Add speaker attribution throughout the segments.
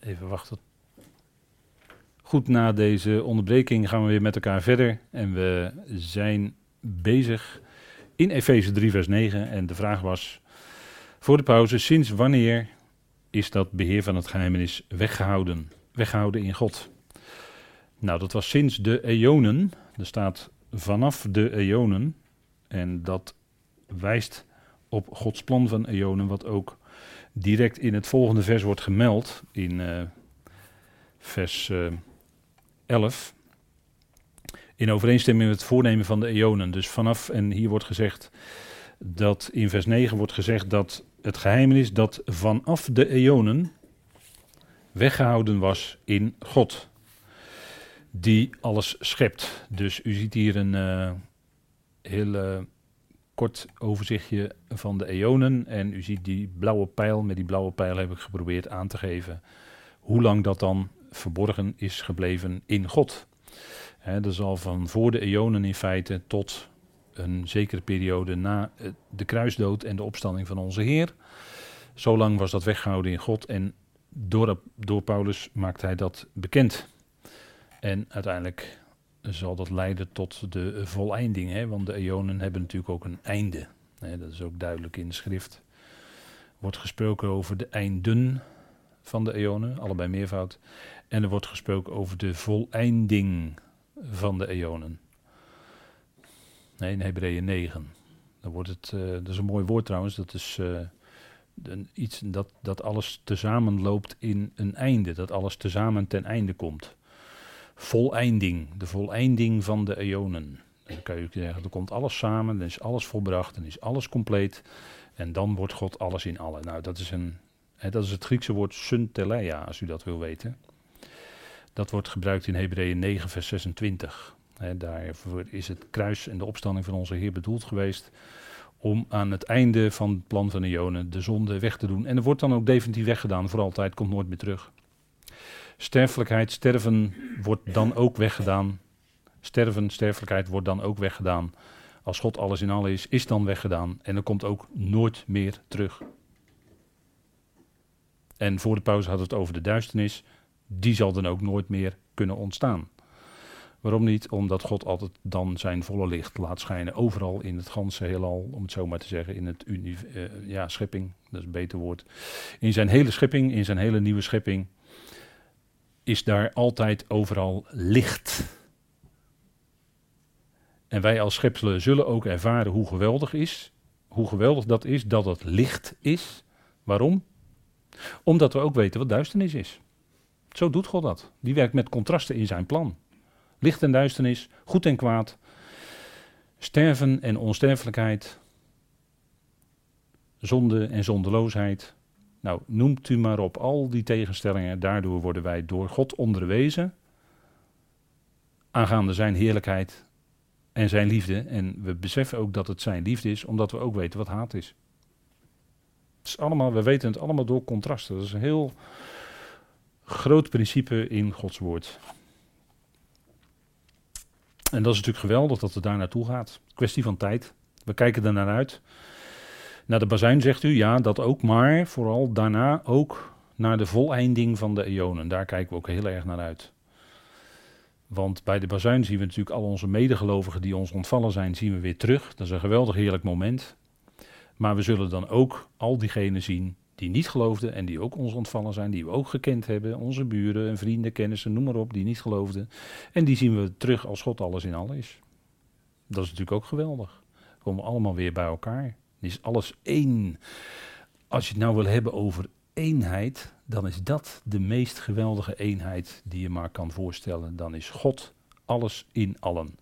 Speaker 1: Even wachten. Goed, na deze onderbreking gaan we weer met elkaar verder. En we zijn bezig in Efeze 3, vers 9. En de vraag was voor de pauze: sinds wanneer is dat beheer van het geheimenis weggehouden? Weggehouden in God. Nou, dat was sinds de eonen. Er staat vanaf de eonen. En dat wijst op Gods plan van eonen, wat ook direct in het volgende vers wordt gemeld, in uh, vers uh, 11. In overeenstemming met het voornemen van de eonen. Dus vanaf, en hier wordt gezegd dat in vers 9 wordt gezegd dat het geheim is dat vanaf de eonen weggehouden was in God. Die alles schept. Dus u ziet hier een uh, heel kort overzichtje van de eonen. En u ziet die blauwe pijl. Met die blauwe pijl heb ik geprobeerd aan te geven hoe lang dat dan verborgen is gebleven in God. Dat is al van voor de eonen in feite tot een zekere periode na eh, de kruisdood en de opstanding van onze Heer. Zo lang was dat weggehouden in God en door, door Paulus maakt hij dat bekend. En uiteindelijk zal dat leiden tot de voleinding. Hè? Want de eonen hebben natuurlijk ook een einde. Hè? Dat is ook duidelijk in de schrift. Wordt gesproken over de einden van de eonen, allebei meervoud. En er wordt gesproken over de voleinding van de eonen. Nee, in Hebreeën 9. Dan wordt het, uh, dat is een mooi woord trouwens, dat is uh, een, iets dat, dat alles tezamen loopt in een einde. Dat alles tezamen ten einde komt voleinding, de voleinding van de eonen. Dan kan je zeggen, er komt alles samen, dan is alles volbracht, dan is alles compleet. En dan wordt God alles in allen. Nou, dat is, een, hè, dat is het Griekse woord synteleia, als u dat wil weten. Dat wordt gebruikt in Hebreeën 9, vers 26. Hè, daarvoor is het kruis en de opstanding van onze Heer bedoeld geweest om aan het einde van het plan van de Eonen de zonde weg te doen. En er wordt dan ook definitief weggedaan, voor altijd, komt nooit meer terug. Sterfelijkheid, sterven wordt dan ook weggedaan. Sterven, sterfelijkheid wordt dan ook weggedaan. Als God alles in alles is, is dan weggedaan. En er komt ook nooit meer terug. En voor de pauze had het over de duisternis. Die zal dan ook nooit meer kunnen ontstaan. Waarom niet? Omdat God altijd dan zijn volle licht laat schijnen. Overal in het ganse heelal, om het zo maar te zeggen. In het uh, ja, schepping, dat is een beter woord. In zijn hele schepping, in zijn hele nieuwe schepping is daar altijd overal licht. En wij als schepselen zullen ook ervaren hoe geweldig is, hoe geweldig dat is dat het licht is. Waarom? Omdat we ook weten wat duisternis is. Zo doet God dat. Die werkt met contrasten in zijn plan. Licht en duisternis, goed en kwaad, sterven en onsterfelijkheid, zonde en zondeloosheid, nou, noemt u maar op al die tegenstellingen. Daardoor worden wij door God onderwezen. Aangaande zijn heerlijkheid en zijn liefde. En we beseffen ook dat het zijn liefde is, omdat we ook weten wat haat is. Het is allemaal, we weten het allemaal door contrasten. Dat is een heel groot principe in Gods woord. En dat is natuurlijk geweldig dat het daar naartoe gaat. Kwestie van tijd. We kijken er naar uit. Naar de bazuin zegt u, ja, dat ook, maar vooral daarna ook naar de voleinding van de eonen. Daar kijken we ook heel erg naar uit. Want bij de bazuin zien we natuurlijk al onze medegelovigen die ons ontvallen zijn, zien we weer terug. Dat is een geweldig heerlijk moment. Maar we zullen dan ook al diegenen zien die niet geloofden en die ook ons ontvallen zijn, die we ook gekend hebben, onze buren en vrienden, kennissen, noem maar op, die niet geloofden. En die zien we terug als God alles in alles is. Dat is natuurlijk ook geweldig. We komen allemaal weer bij elkaar is alles één. Als je het nou wil hebben over eenheid, dan is dat de meest geweldige eenheid die je maar kan voorstellen. Dan is God alles in allen.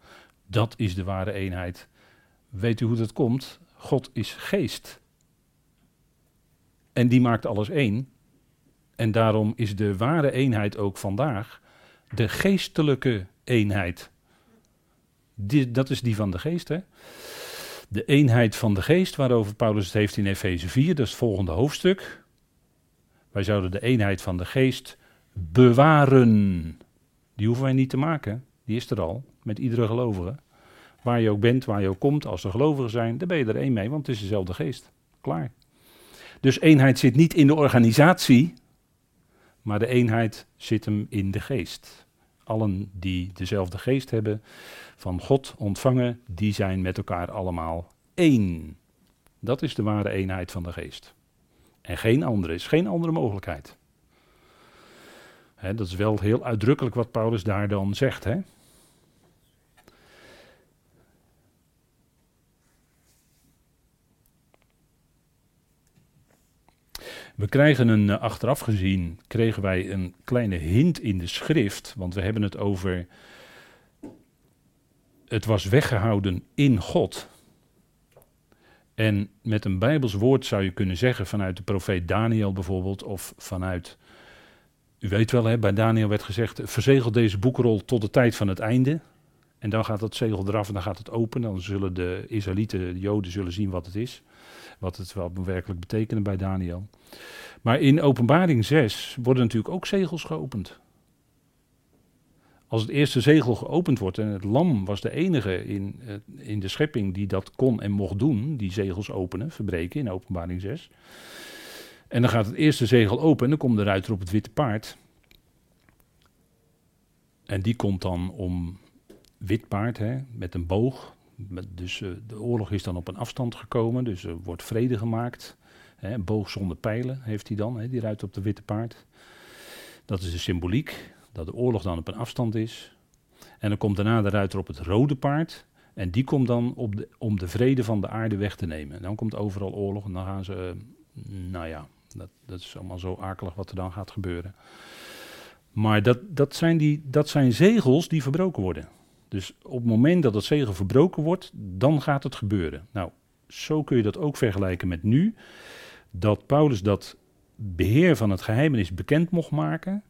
Speaker 1: Dat is de ware eenheid. Weet u hoe dat komt? God is geest. En die maakt alles één. En daarom is de ware eenheid ook vandaag de geestelijke eenheid. Die, dat is die van de geest, hè? De eenheid van de geest, waarover Paulus het heeft in Efeze 4, dat is het volgende hoofdstuk. Wij zouden de eenheid van de geest bewaren. Die hoeven wij niet te maken, die is er al, met iedere gelovige. Waar je ook bent, waar je ook komt, als er gelovigen zijn, dan ben je er één mee, want het is dezelfde geest. Klaar. Dus eenheid zit niet in de organisatie, maar de eenheid zit hem in de geest. Allen die dezelfde geest hebben, van God ontvangen, die zijn met elkaar allemaal één. Dat is de ware eenheid van de geest. En geen andere is, geen andere mogelijkheid. dat is wel heel uitdrukkelijk wat Paulus daar dan zegt. Hè? We krijgen een, uh, achteraf gezien, kregen wij een kleine hint in de schrift, want we hebben het over, het was weggehouden in God. En met een Bijbels woord zou je kunnen zeggen vanuit de profeet Daniel bijvoorbeeld, of vanuit, u weet wel, hè, bij Daniel werd gezegd, verzegel deze boekrol tot de tijd van het einde. En dan gaat het zegel eraf en dan gaat het open. Dan zullen de Israëlieten, de Joden, zullen zien wat het is. Wat het wel werkelijk betekende bij Daniel. Maar in openbaring 6 worden natuurlijk ook zegels geopend. Als het eerste zegel geopend wordt en het lam was de enige in, in de schepping die dat kon en mocht doen, die zegels openen, verbreken in openbaring 6. En dan gaat het eerste zegel open en dan komt de ruiter op het witte paard. En die komt dan om wit paard hè, met een boog. Dus uh, de oorlog is dan op een afstand gekomen, dus er wordt vrede gemaakt. Hè, boog zonder pijlen heeft hij dan, hè, die ruiter op de witte paard. Dat is de symboliek dat de oorlog dan op een afstand is. En dan komt daarna de ruiter op het rode paard. En die komt dan op de, om de vrede van de aarde weg te nemen. En dan komt overal oorlog en dan gaan ze, uh, nou ja, dat, dat, is allemaal zo akelig wat er dan gaat gebeuren. Maar dat, dat, zijn die, dat zijn zegels die verbroken worden. Dus op het moment dat het zegel verbroken wordt, dan gaat het gebeuren. Nou, zo kun je dat ook vergelijken met nu. Dat Paulus dat beheer van het geheimenis bekend mocht maken.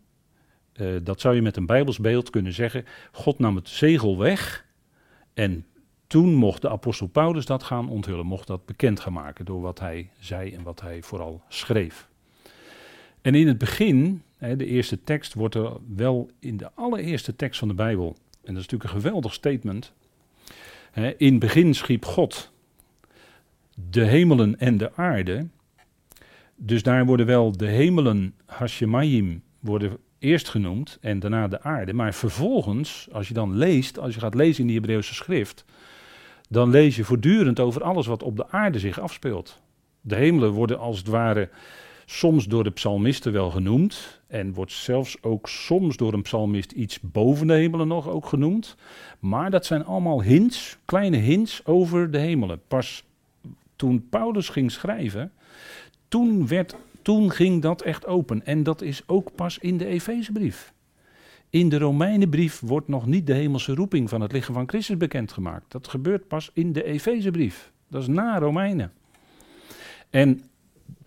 Speaker 1: Uh, dat zou je met een Bijbelsbeeld kunnen zeggen. God nam het zegel weg. En toen mocht de apostel Paulus dat gaan onthullen. Mocht dat bekend gaan maken door wat hij zei en wat hij vooral schreef. En in het begin, hè, de eerste tekst, wordt er wel in de allereerste tekst van de Bijbel. En dat is natuurlijk een geweldig statement. Hè, in begin schiep God de hemelen en de aarde. Dus daar worden wel de hemelen, Hashemayim, worden eerst genoemd en daarna de aarde. Maar vervolgens, als je dan leest, als je gaat lezen in de Hebreeuwse schrift, dan lees je voortdurend over alles wat op de aarde zich afspeelt. De hemelen worden als het ware soms door de psalmisten wel genoemd. En wordt zelfs ook soms door een psalmist iets boven de hemelen nog ook genoemd. Maar dat zijn allemaal hints, kleine hints over de hemelen. Pas toen Paulus ging schrijven, toen werd toen ging dat echt open. En dat is ook pas in de Efezebrief. In de Romeinenbrief wordt nog niet de hemelse roeping van het lichaam van Christus bekendgemaakt. Dat gebeurt pas in de Efezebrief. Dat is na Romeinen. En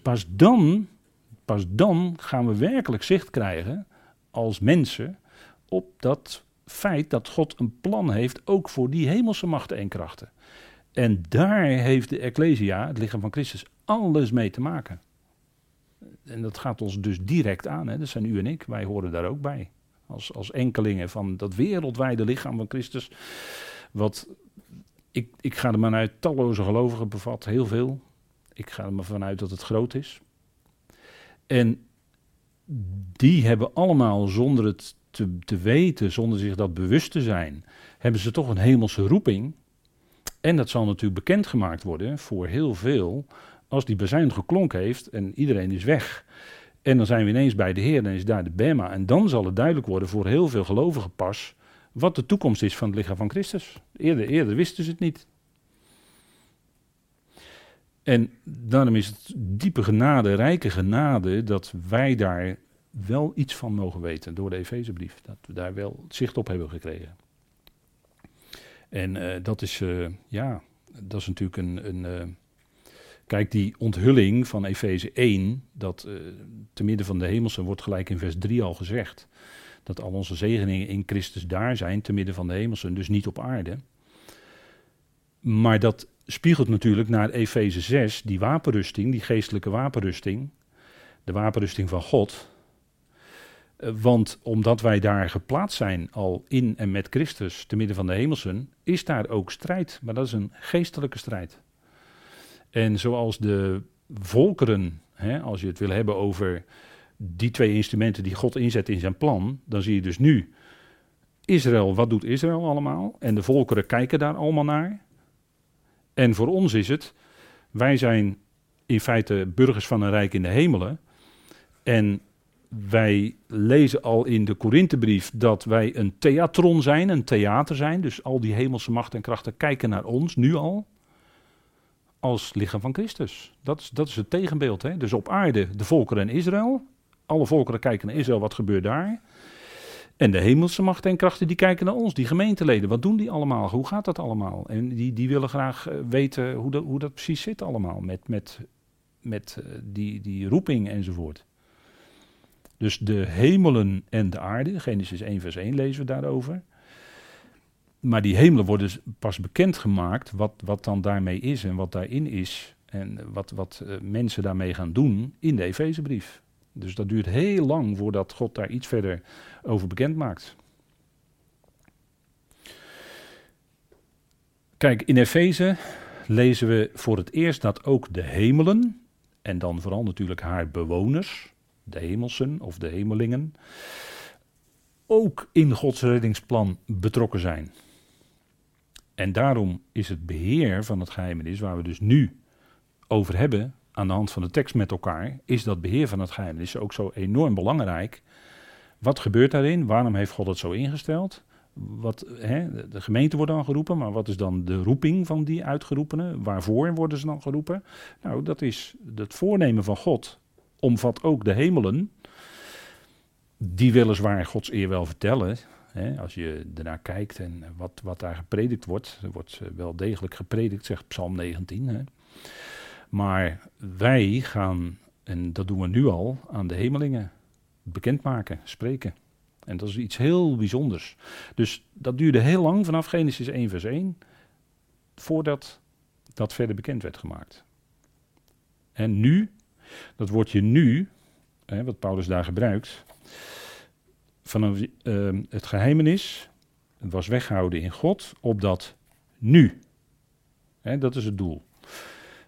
Speaker 1: pas dan, pas dan gaan we werkelijk zicht krijgen als mensen op dat feit dat God een plan heeft ook voor die hemelse machten en krachten. En daar heeft de Ecclesia, het lichaam van Christus, alles mee te maken. En dat gaat ons dus direct aan. Hè? Dat zijn u en ik. Wij horen daar ook bij. Als, als enkelingen van dat wereldwijde lichaam van Christus. Wat ik, ik ga er maar uit talloze gelovigen bevat, heel veel. Ik ga er maar vanuit dat het groot is. En die hebben allemaal zonder het te, te weten, zonder zich dat bewust te zijn, hebben ze toch een hemelse roeping. En dat zal natuurlijk bekendgemaakt worden voor heel veel als die bezuin geklonken heeft en iedereen is weg. En dan zijn we ineens bij de Heer, dan is daar de Bema. En dan zal het duidelijk worden voor heel veel gelovigen pas wat de toekomst is van het lichaam van Christus. Eerder, eerder wisten ze het niet. En daarom is het diepe genade, rijke genade, dat wij daar wel iets van mogen weten door de Efezebrief. Dat we daar wel zicht op hebben gekregen. En uh, dat is, uh, ja, dat is natuurlijk een, een uh, Kijk, die onthulling van Efeze 1, dat te midden van de hemelse wordt gelijk in vers 3 al gezegd. Dat al onze zegeningen in Christus daar zijn, te midden van de hemelse, dus niet op aarde. Maar dat spiegelt natuurlijk naar Efeze 6, die wapenrusting, die geestelijke wapenrusting. De wapenrusting van God. Uh, want omdat wij daar geplaatst zijn, al in en met Christus, te midden van de hemelsen, is daar ook strijd. Maar dat is een geestelijke strijd. En zoals de volkeren, hè, als je het wil hebben over die twee instrumenten die God inzet in zijn plan, dan zie je dus nu Israël, wat doet Israël allemaal? En de volkeren kijken daar allemaal naar. En voor ons is het, wij zijn in feite burgers van een rijk in de hemelen. En wij lezen al in de Korinthebrief dat wij een theatron zijn, een theater zijn. Dus al die hemelse macht en krachten kijken naar ons, nu al, als lichaam van Christus. Dat is, dat is het tegenbeeld. Hè? Dus op aarde de volkeren en Israël. Alle volkeren kijken naar Israël, wat gebeurt daar? En de hemelse macht en krachten die kijken naar ons, die gemeenteleden. Wat doen die allemaal? Hoe gaat dat allemaal? En die, die willen graag eh, weten hoe dat, hoe dat precies zit allemaal. Met, met, met eh, die, die roeping enzovoort. Dus de hemelen en de aarde, Genesis 1 vers 1 lezen we daarover. Maar die hemelen worden pas bekendgemaakt wat, wat dan daarmee is en wat daarin is. En wat, wat eh, mensen daarmee gaan doen in de Efezebrief. Dus dat duurt heel lang voordat God daar iets verder over bekend maakt. Kijk, in Efeze lezen we voor het eerst dat ook de hemelen, en dan vooral natuurlijk haar bewoners, de hemelsen of de hemelingen, ook in Gods reddingsplan betrokken zijn. En daarom is het beheer van het geheimenis, waar we dus nu over hebben, aan de hand van de tekst met elkaar, is dat beheer van het geheimenis ook zo enorm belangrijk. Wat gebeurt daarin? Waarom heeft God het zo ingesteld? Wat, hè, de gemeente wordt dan geroepen, maar wat is dan de roeping van die uitgeroepenen? Waarvoor worden ze dan geroepen? Nou, dat is het voornemen van God. Omvat ook de hemelen, die weliswaar Gods eer wel vertellen. Hè, als je ernaar kijkt en wat, wat daar gepredikt wordt, er wordt wel degelijk gepredikt, zegt Psalm 19. Hè. Maar wij gaan, en dat doen we nu al, aan de hemelingen bekendmaken, spreken. En dat is iets heel bijzonders. Dus dat duurde heel lang, vanaf Genesis 1 vers 1, voordat dat verder bekend werd gemaakt. En nu, dat woordje nu, hè, wat Paulus daar gebruikt, vanaf uh, het geheimenis, was weggehouden in God, opdat nu, hè, dat is het doel.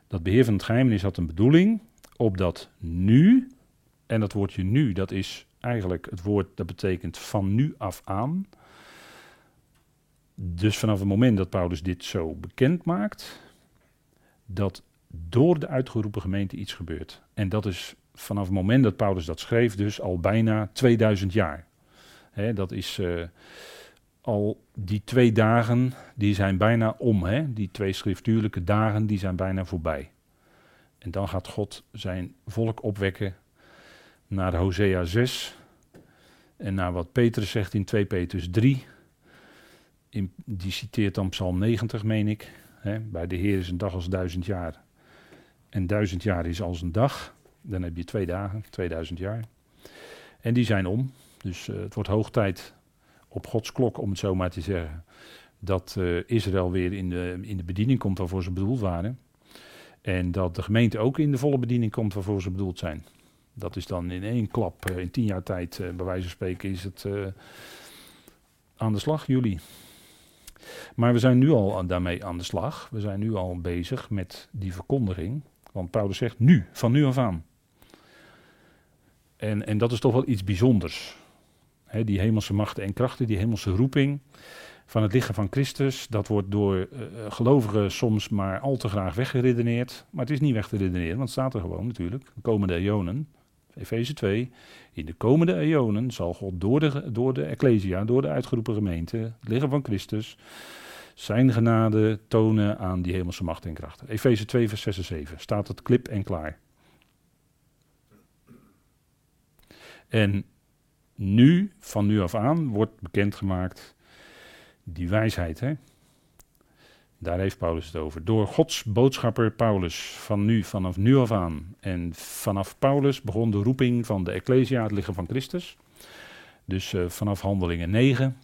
Speaker 1: Dat beheer van het geheimenis had een bedoeling, opdat nu, en dat woordje nu, dat is eigenlijk het woord dat betekent van nu af aan. Dus vanaf het moment dat Paulus dit zo bekend maakt, dat door de uitgeroepen gemeente iets gebeurt. En dat is vanaf het moment dat Paulus dat schreef, dus al bijna 2000 jaar. dat is uh, al die twee dagen, die zijn bijna om. Hè? Die twee schriftuurlijke dagen, die zijn bijna voorbij. En dan gaat God zijn volk opwekken naar Hosea 6 en naar wat Petrus zegt in 2 Petrus 3. In, die citeert dan Psalm 90, meen ik. Hè? Bij de Heer is een dag als duizend jaar. En duizend jaar is als een dag. Dan heb je twee dagen, 2000 jaar. En die zijn om. Dus uh, het wordt hoog tijd op Gods klok, om het zo maar te zeggen, dat uh, Israël weer in de, in de bediening komt waarvoor ze bedoeld waren. En dat de gemeente ook in de volle bediening komt waarvoor ze bedoeld zijn. Dat is dan in één klap, uh, in tien jaar tijd, uh, bij wijze van spreken, is het aan de slag, juli. Maar we zijn nu al daarmee aan de slag. We zijn nu al bezig met die verkondiging. Want Paulus zegt nu, van nu af aan. En, en dat is toch wel iets bijzonders die hemelse machten en krachten, die hemelse roeping van het lichaam van Christus, dat wordt door uh, gelovigen soms maar al te graag weggeredeneerd. Maar het is niet weg te redeneren, want het staat er gewoon natuurlijk. De komende eonen, Efeze 2, in de komende eonen zal God door de, door de Ecclesia, door de uitgeroepen gemeente, het lichaam van Christus, zijn genade tonen aan die hemelse machten en krachten. Efeze 2, vers 6 en 7 staat het klip en klaar. En nu, van nu af aan, wordt bekendgemaakt die wijsheid. Hè? Daar heeft Paulus het over. Door Gods boodschapper Paulus, van nu, vanaf nu af aan. En vanaf Paulus begon de roeping van de Ecclesia, het lichaam van Christus. Dus uh, vanaf handelingen 9.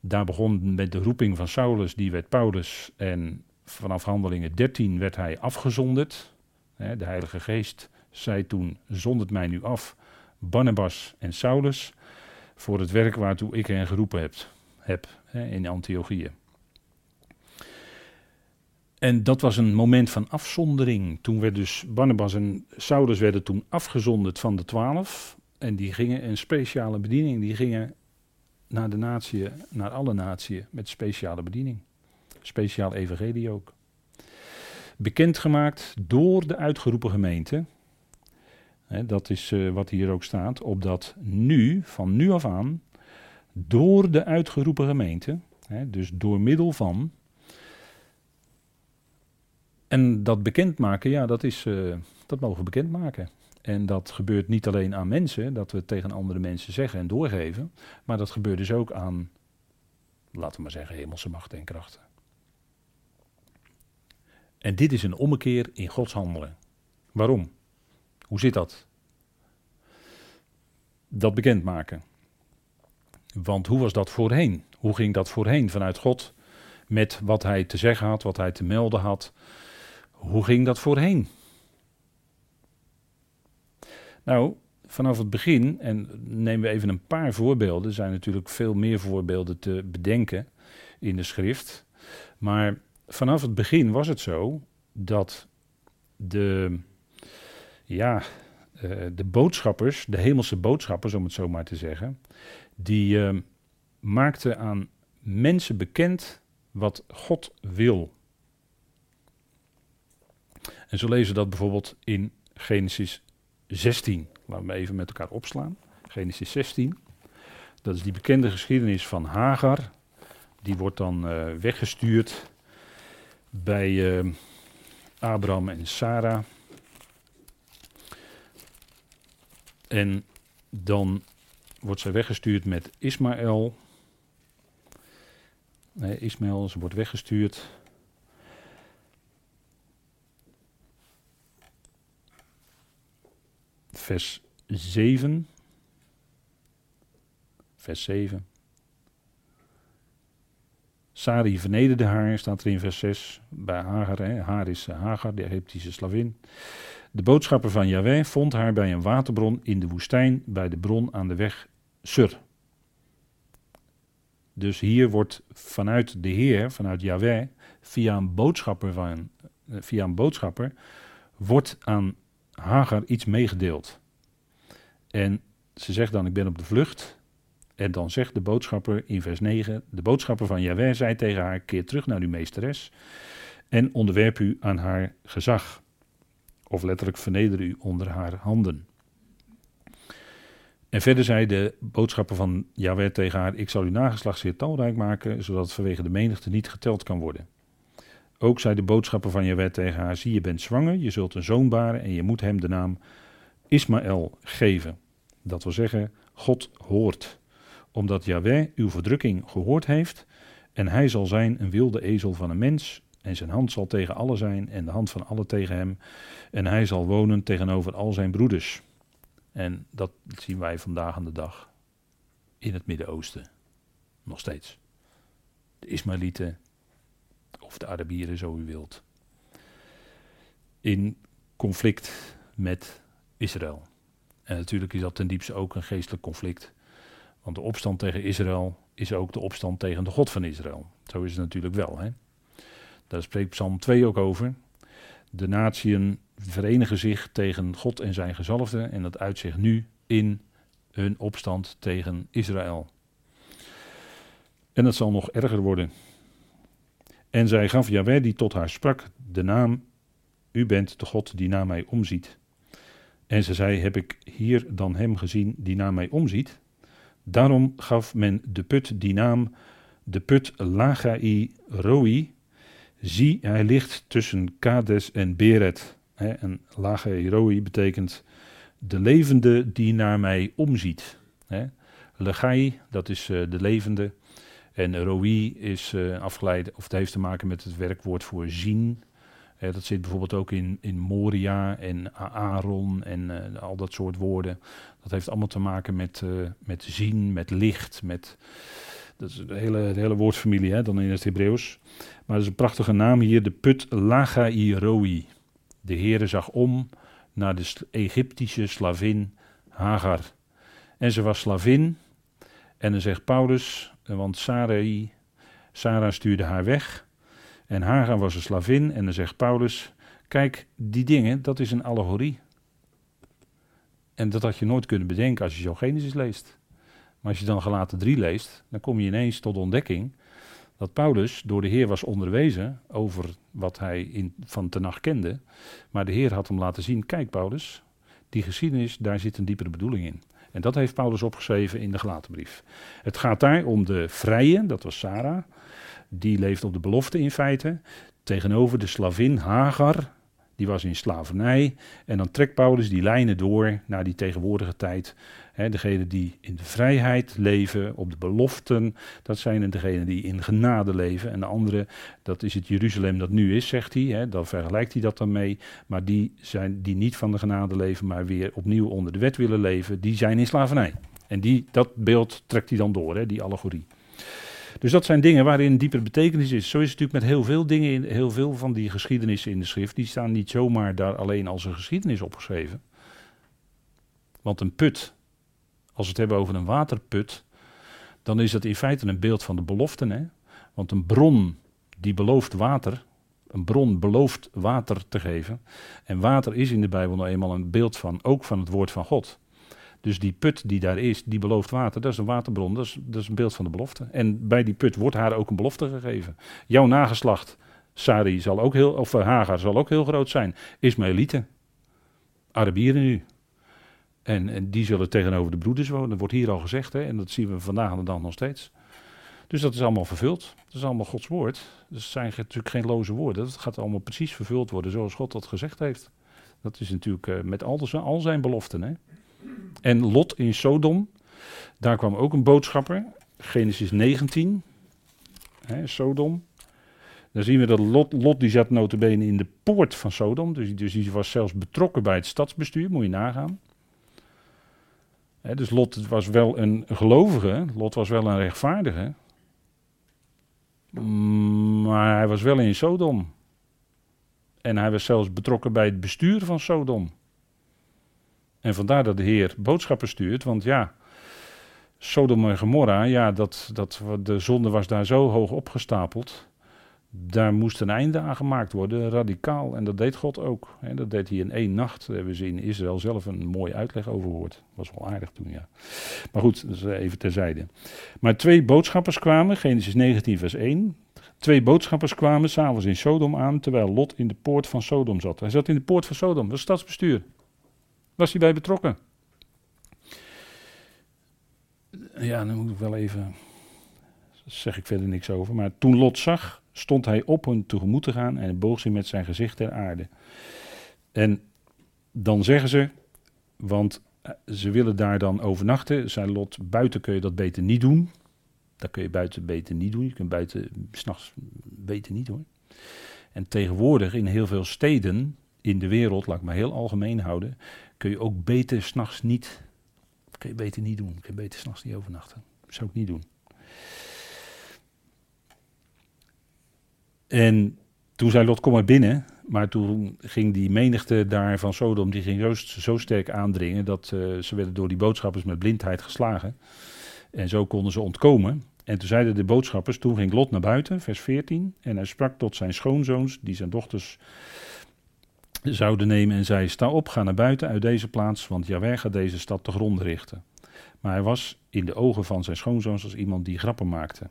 Speaker 1: Daar begon met de roeping van Saulus, die werd Paulus. En vanaf handelingen 13 werd hij afgezonderd. De Heilige Geest zei toen, zondert mij nu af Barnabas en Saulus voor het werk waartoe ik hen geroepen heb, heb hè, in Antiochië. En dat was een moment van afzondering. Toen werd dus Barnabas en Saulus werden toen afgezonderd van de twaalf. En die gingen een speciale bediening. Die gingen naar de natie, naar alle naties met speciale bediening. Speciaal evangelie ook. Bekendgemaakt door de uitgeroepen gemeente. Dat is uh, wat hier ook staat. Opdat nu, van nu af aan, door de uitgeroepen gemeente, dus door middel van. En dat bekendmaken, ja, dat, is, uh, dat mogen we bekendmaken. En dat gebeurt niet alleen aan mensen, dat we het tegen andere mensen zeggen en doorgeven, maar dat gebeurt dus ook aan, laten we maar zeggen, hemelse machten en krachten. En dit is een ommekeer in Gods handelen. Waarom? Hoe zit dat? Dat bekendmaken. Want hoe was dat voorheen? Hoe ging dat voorheen vanuit God met wat hij te zeggen had, wat hij te melden had? Hoe ging dat voorheen? Nou, vanaf het begin, en nemen we even een paar voorbeelden, er zijn natuurlijk veel meer voorbeelden te bedenken in de schrift. Maar vanaf het begin was het zo dat de, ja, eh, de boodschappers, de hemelse boodschappers om het zo maar te zeggen, die uh, maakten aan mensen bekend wat God wil. En zo lezen we dat bijvoorbeeld in Genesis 16. Laten we even met elkaar opslaan. Genesis 16. Dat is die bekende geschiedenis van Hagar. Die wordt dan uh, weggestuurd bij uh, Abraham en Sarah. En dan wordt zij weggestuurd met Ismaël. Nee, Ismaël, ze wordt weggestuurd vers 7. Vers 7. Sari vernederde haar, staat er in vers 6. Bij Hagar, hè. haar is uh, Hagar, de Egyptische slavin. De boodschapper van Yahweh vond haar bij een waterbron in de woestijn, bij de bron aan de weg Sur. Dus hier wordt vanuit de Heer, vanuit Yahweh, via een boodschapper, eh, via een boodschapper wordt aan Hagar iets meegedeeld. En ze zegt dan, ik ben op de vlucht. En dan zegt de boodschapper in vers 9, de boodschapper van Jahweh zei tegen haar, keer terug naar uw meesteres en onderwerp u aan haar gezag. Of letterlijk verneder u onder haar handen. En verder zei de boodschapper van Jahweh tegen haar, ik zal uw nageslacht zeer talrijk maken, zodat het vanwege de menigte niet geteld kan worden. Ook zei de boodschapper van Jahweh tegen haar, zie je bent zwanger, je zult een zoon baren en je moet hem de naam Ismaël geven. Dat wil zeggen, God hoort. Omdat Yahweh uw verdrukking gehoord heeft en hij zal zijn een wilde ezel van een mens en zijn hand zal tegen alle zijn en de hand van alle tegen hem en hij zal wonen tegenover al zijn broeders. En dat zien wij vandaag aan de dag in het Midden-Oosten. Nog steeds. De Ismaëlieten of de Arabieren, zo u wilt. In conflict met Israël. En natuurlijk is dat ten diepste ook een geestelijk conflict. Want de opstand tegen Israël is ook de opstand tegen de God van Israël. Zo is het natuurlijk wel. Hè? Daar spreekt Psalm 2 ook over. De natieën verenigen zich tegen God en zijn gezalfde. En dat uitzicht nu in hun opstand tegen Israël. En dat zal nog erger worden. En zij gaf Jahweh die tot haar sprak de naam: U bent de God die naar mij omziet. En ze zei: Heb ik hier dan hem gezien die naar mij omziet? Daarom gaf men de put die naam de put Lagai Roi. Zie, hij ligt tussen Kades en Beret. en Lagai Roi betekent de levende die naar mij omziet. Legai, dat is uh, de levende. En Roi is uh, afgeleid, of het heeft te maken met het werkwoord voor zien dat zit bijvoorbeeld ook in, in Moria en Aaron en eh, al dat soort woorden. Dat heeft allemaal te maken met, met zien, met licht, met... Dat is de hele, hele woordfamilie hè, dan in het Hebreeuws. Maar dat is een prachtige naam hier, de put Lagai Roi. De Heere zag om naar de Egyptische slavin Hagar. En ze was slavin. En dan zegt Paulus, want Sarai, Sarah stuurde haar weg... En Hagar was een slavin. En dan zegt Paulus: Kijk, die dingen, dat is een allegorie. En dat had je nooit kunnen bedenken als je zo Genesis leest. Maar als je dan gelaten 3 leest, dan kom je ineens tot de ontdekking dat Paulus door de Heer was onderwezen over wat hij in, van Tenach kende. Maar de Heer had hem laten zien, kijk Paulus, die geschiedenis, daar zit een diepere bedoeling in. En dat heeft Paulus opgeschreven in de Galatenbrief. Het gaat daar om de vrije, dat was Sarah, die leeft op de belofte in feite, tegenover de slavin Hagar, die was in slavernij. En dan trekt Paulus die lijnen door naar die tegenwoordige tijd. He, degenen die in de vrijheid leven, op de beloften, dat zijn degenen die in genade leven. En de andere, dat is het Jeruzalem dat nu is, zegt hij. Dan vergelijkt hij dat dan mee. Maar die, zijn, die niet van de genade leven, maar weer opnieuw onder de wet willen leven, die zijn in slavernij. En die, dat beeld trekt hij dan door, die allegorie. Dus dat zijn dingen waarin een diepere betekenis is. Zo is het natuurlijk met heel veel dingen, in, heel veel van die geschiedenissen in de schrift. Die staan niet zomaar daar alleen als een geschiedenis opgeschreven. Want een put, als we het hebben over een waterput, dan is dat in feite een beeld van de beloften. Hè? Want een bron die belooft water, een bron belooft water te geven. En water is in de Bijbel nou eenmaal een beeld van, ook van het woord van God. Dus die put die daar is, die belooft water, dat is een waterbron, dat is, dat een beeld van de belofte. En bij die put wordt haar ook een belofte gegeven. Jouw nageslacht, Sari, zal ook heel, of eh, Hagar zal ook heel groot zijn. Ismaëlieten, Arabieren nu. En, en, die zullen tegenover de broeders wonen, dat wordt hier al gezegd, hè, en dat zien we vandaag aan de dag nog steeds. Dus dat is allemaal vervuld. Dat is allemaal Gods woord. Het zijn natuurlijk geen loze woorden. Het gaat allemaal precies vervuld worden zoals God dat gezegd heeft. Dat is natuurlijk uh, met al, al zijn beloften. Hè. En Lot in Sodom, daar kwam ook een boodschapper, Genesis 19, hè, Sodom. Dan zien we dat Lot, Lot die zat notabene in de poort van Sodom, dus, dus die was zelfs betrokken bij het stadsbestuur, moet je nagaan. Hè, dus Lot was wel een gelovige, Lot was wel een rechtvaardige, maar hij was wel in Sodom. En hij was zelfs betrokken bij het bestuur van Sodom. En vandaar dat de Heer boodschappen stuurt, want ja, Sodom en Gomorra, ja, dat, dat, de zonde was daar zo hoog opgestapeld. Daar moest een einde aan gemaakt worden, radicaal. En dat deed God ook. Hè. Dat deed hij in één nacht. Daar hebben ze in Israël zelf een mooie uitleg over gehoord. Was wel aardig toen, ja. Maar goed, dat is even terzijde. Maar twee boodschappers kwamen, Genesis 19, vers 1. Twee boodschappers kwamen s'avonds in Sodom aan, terwijl Lot in de poort van Sodom zat. Hij zat in de poort van Sodom, dat stadsbestuur. Was hij bij betrokken? Ja, dan moet ik wel even. Daar zeg ik verder niks over. Maar toen Lot zag, stond hij op hun tegemoet te gaan en boog zich met zijn gezicht ter aarde. En dan zeggen ze, want eh, ze willen daar dan overnachten. Zei Lot, buiten kun je dat beter niet doen. Dat kun je buiten beter niet doen. Je kunt buiten s'nachts beter niet doen. En tegenwoordig in heel veel steden in de wereld, laat ik maar heel algemeen houden, kun je ook beter s'nachts niet, kun je beter niet doen. Kun je beter s'nachts niet overnachten. Zou ik niet doen. En toen zei Lot, kom maar binnen. Maar toen ging die menigte daar van Sodom, die ging zo, zo sterk aandringen dat uh, ze werden door die boodschappers met blindheid geslagen. En zo konden ze ontkomen. En toen zeiden de boodschappers, toen ging Lot naar buiten, vers 14. En hij sprak tot zijn schoonzoons, die zijn dochters zouden nemen en zei: Sta op, ga naar buiten uit deze plaats, want Jaweh gaat deze stad te gronden richten. Maar hij was in de ogen van zijn schoonzoons als iemand die grappen maakte.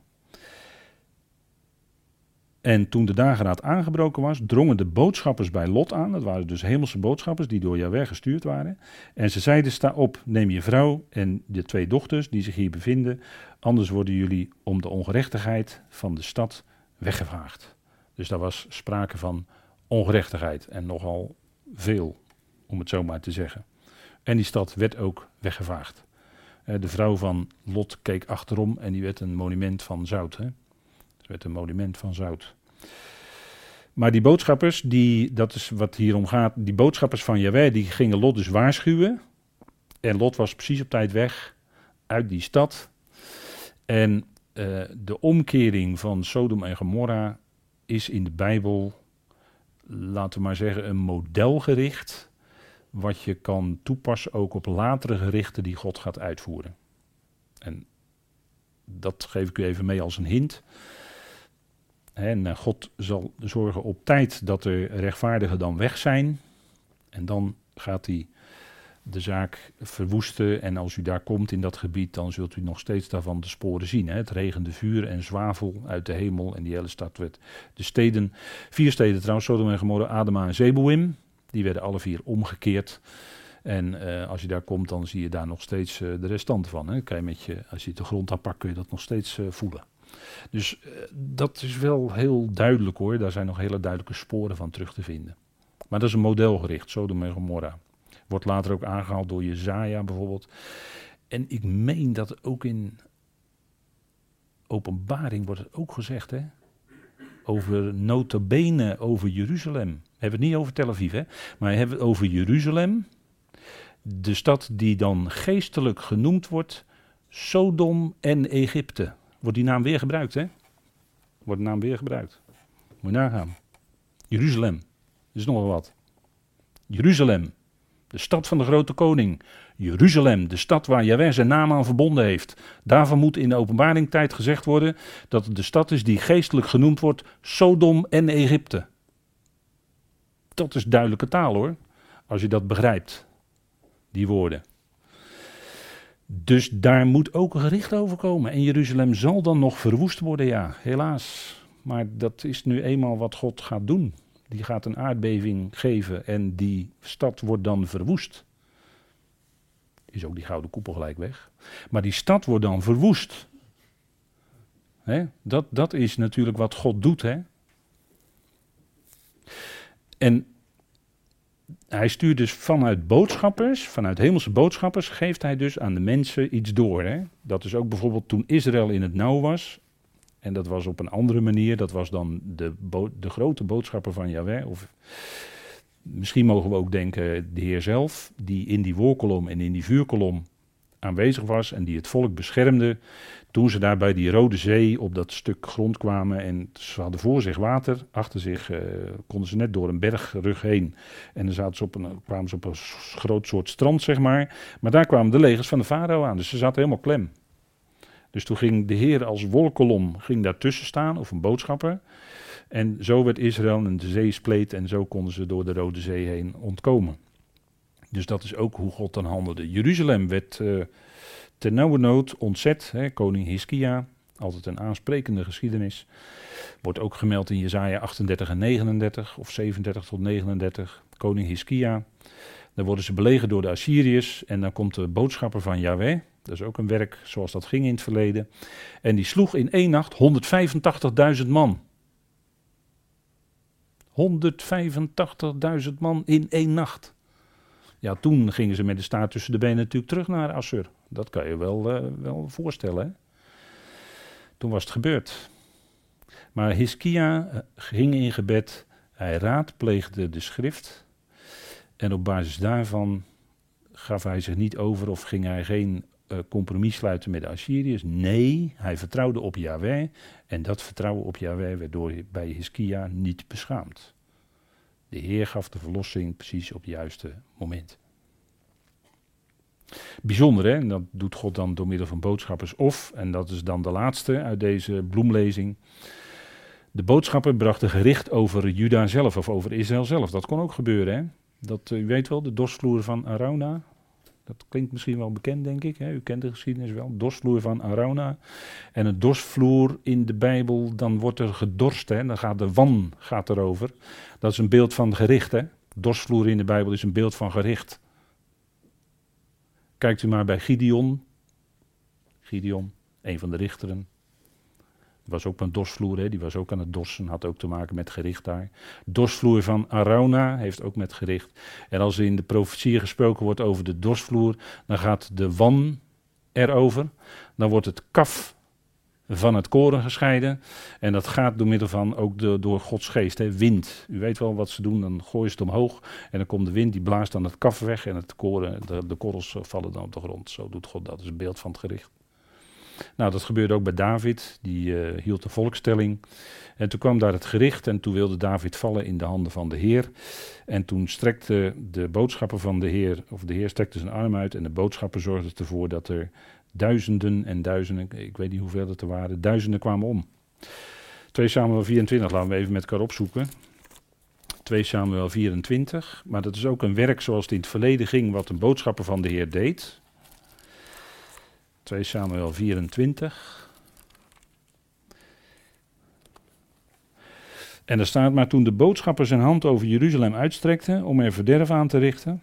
Speaker 1: En toen de dageraad aangebroken was, drongen de boodschappers bij Lot aan. Dat waren dus hemelse boodschappers die door Jaweh gestuurd waren. En ze zeiden: Sta op, neem je vrouw en de twee dochters die zich hier bevinden. Anders worden jullie om de ongerechtigheid van de stad weggevaagd. Dus daar was sprake van ongerechtigheid en nogal veel, om het zo maar te zeggen. En die stad werd ook weggevaagd. Eh, de vrouw van Lot keek achterom en die werd een monument van zout. Hè? Werd een monument van zout. Maar die boodschappers, die, dat is wat hier om gaat, die boodschappers van Jaweh, die gingen Lot dus waarschuwen. En Lot was precies op tijd weg uit die stad. En uh, de omkering van Sodom en Gomorra is in de Bijbel laten we maar zeggen, een modelgericht. Wat je kan toepassen ook op latere gerichten die God gaat uitvoeren. En dat geef ik u even mee als een hint. En eh, God zal zorgen op tijd dat de rechtvaardigen dan weg zijn. En dan gaat hij de zaak verwoesten. En als u daar komt in dat gebied, dan zult u nog steeds daarvan de sporen zien. Hè? Het regende vuur en zwavel uit de hemel en die hele stad werd. De steden, vier steden trouwens, Sodom en Gomorra, Adema en Zeboim, die werden alle vier omgekeerd. En uh, als je daar komt, dan zie je daar nog steeds uh, de restanten van. Hè? Kan je met je, als je de grond aanpakt, kun je dat nog steeds uh, voelen. Dus dat is wel heel duidelijk hoor. Daar zijn nog hele duidelijke sporen van terug te vinden. Maar dat is een modelgericht, Sodom en Gomorra. Wordt later ook aangehaald door Jezaja bijvoorbeeld. En ik meen dat ook in openbaring wordt het ook gezegd, hè? Over notabene, over Jeruzalem. We hebben het niet over Tel Aviv, hè? Maar we hebben het over Jeruzalem. De stad die dan geestelijk genoemd wordt, Sodom en Egypte. Wordt die naam weer gebruikt, hè? Wordt de naam weer gebruikt. Moet je nagaan. Jeruzalem. Dat is nogal wat. Jeruzalem. De stad van de grote koning. Jeruzalem, de stad waar Jaweh zijn naam aan verbonden heeft. Daarvan moet in de openbaring tijd gezegd worden dat het de stad is die geestelijk genoemd wordt Sodom en Egypte. Dat is duidelijke taal hoor, als je dat begrijpt, die woorden. Dus daar moet ook een gericht over komen. En Jeruzalem zal dan nog verwoest worden, ja, helaas. Maar dat is nu eenmaal wat God gaat doen die gaat een aardbeving geven en die stad wordt dan verwoest. Is ook die gouden koepel gelijk weg. Maar die stad wordt dan verwoest. Dat, dat is natuurlijk wat God doet. Hè? En hij stuurt dus vanuit boodschappers, vanuit hemelse boodschappers, geeft hij dus aan de mensen iets door. Hè? Dat is ook bijvoorbeeld toen Israël in het nauw was en dat was op een andere manier. Dat was dan de, de grote boodschapper van Yahweh. Of misschien mogen we ook denken de Heer zelf, die in die woorkolom en in die vuurkolom aanwezig was en die het volk beschermde. Toen ze daar bij die Rode Zee op dat stuk grond kwamen en ze hadden voor zich water, achter zich uh, konden ze net door een bergrug heen. En dan zaten ze op een, kwamen ze op een groot soort strand, zeg maar. Maar daar kwamen de legers van de farao aan, dus ze zaten helemaal klem. Dus toen ging de Heer als wolkolom ging daartussen staan, of een boodschapper. En zo werd Israël een de zee spleet en zo konden ze door de Rode Zee heen ontkomen. Dus dat is ook hoe God dan handelde. Jeruzalem werd uh, ten nood ontzet. Hè, koning Hiskia, altijd een aansprekende geschiedenis. Wordt ook gemeld in Jezaja 38 en 39 of 37 tot 39. Koning Hiskia. Dan worden ze belegerd door de Assyriërs en dan komt de boodschapper van Yahweh, dat is ook een werk zoals dat ging in het verleden. En die sloeg in één nacht 185.000 man. 185.000 man in één nacht. Ja, toen gingen ze met de staart tussen de benen natuurlijk terug naar Assur. Dat kan je wel, uh, wel voorstellen. Hè? Toen was het gebeurd. Maar Hiskia eh, ging in gebed. Hij raadpleegde de schrift. En op basis daarvan gaf hij zich niet over of ging hij geen uh, compromis sluiten met de Assyriërs. Nee, hij vertrouwde op Yahweh. En dat vertrouwen op Yahweh werd door, bij Hiskia niet beschaamd. De Heer gaf de verlossing precies op het juiste moment. Bijzonder hè, en dat doet God dan door middel van boodschappers. Of, en dat is dan de laatste uit deze bloemlezing. De boodschapper bracht een gericht over Juda zelf of over Israël zelf. Dat kon ook gebeuren hè. Dat, u weet wel, de dorsvloer van Arauna, dat klinkt misschien wel bekend, denk ik. Hè? U kent de geschiedenis wel. Dorsvloer van Arauna. En een dorsvloer in de Bijbel, dan wordt er gedorst. Hè? Dan gaat de wan gaat erover. Dat is een beeld van gericht. Hè? Dorsvloer in de Bijbel is een beeld van gericht. Kijkt u maar bij Gideon. Gideon, een van de richteren was ook een dorsvloer, hè, die was ook aan het dorsen, had ook te maken met gericht daar. Dorsvloer van Arauna heeft ook met gericht. En als er in de profetie gesproken wordt over de dorsvloer, dan gaat de wan erover. Dan wordt het kaf van het koren gescheiden. En dat gaat door middel van ook de, door Gods geest, hè, wind. U weet wel wat ze doen, dan gooien ze het omhoog. En dan komt de wind, die blaast dan het kaf weg. En het koren, de, de korrels vallen dan op de grond. Zo doet God dat. Dat is een beeld van het gericht. Nou, dat gebeurde ook bij David, die uh, hield de volkstelling. En toen kwam daar het gericht en toen wilde David vallen in de handen van de Heer. En toen strekte de boodschapper van de Heer, of de Heer strekte zijn arm uit en de boodschapper zorgde ervoor dat er duizenden en duizenden, ik weet niet hoeveel het er waren, duizenden kwamen om. 2 Samuel 24 laten we even met elkaar opzoeken. 2 Samuel 24. Maar dat is ook een werk zoals het in het verleden ging, wat een boodschapper van de Heer deed. 2 Samuel 24. En er staat, maar toen de boodschapper zijn hand over Jeruzalem uitstrekte om er verderf aan te richten,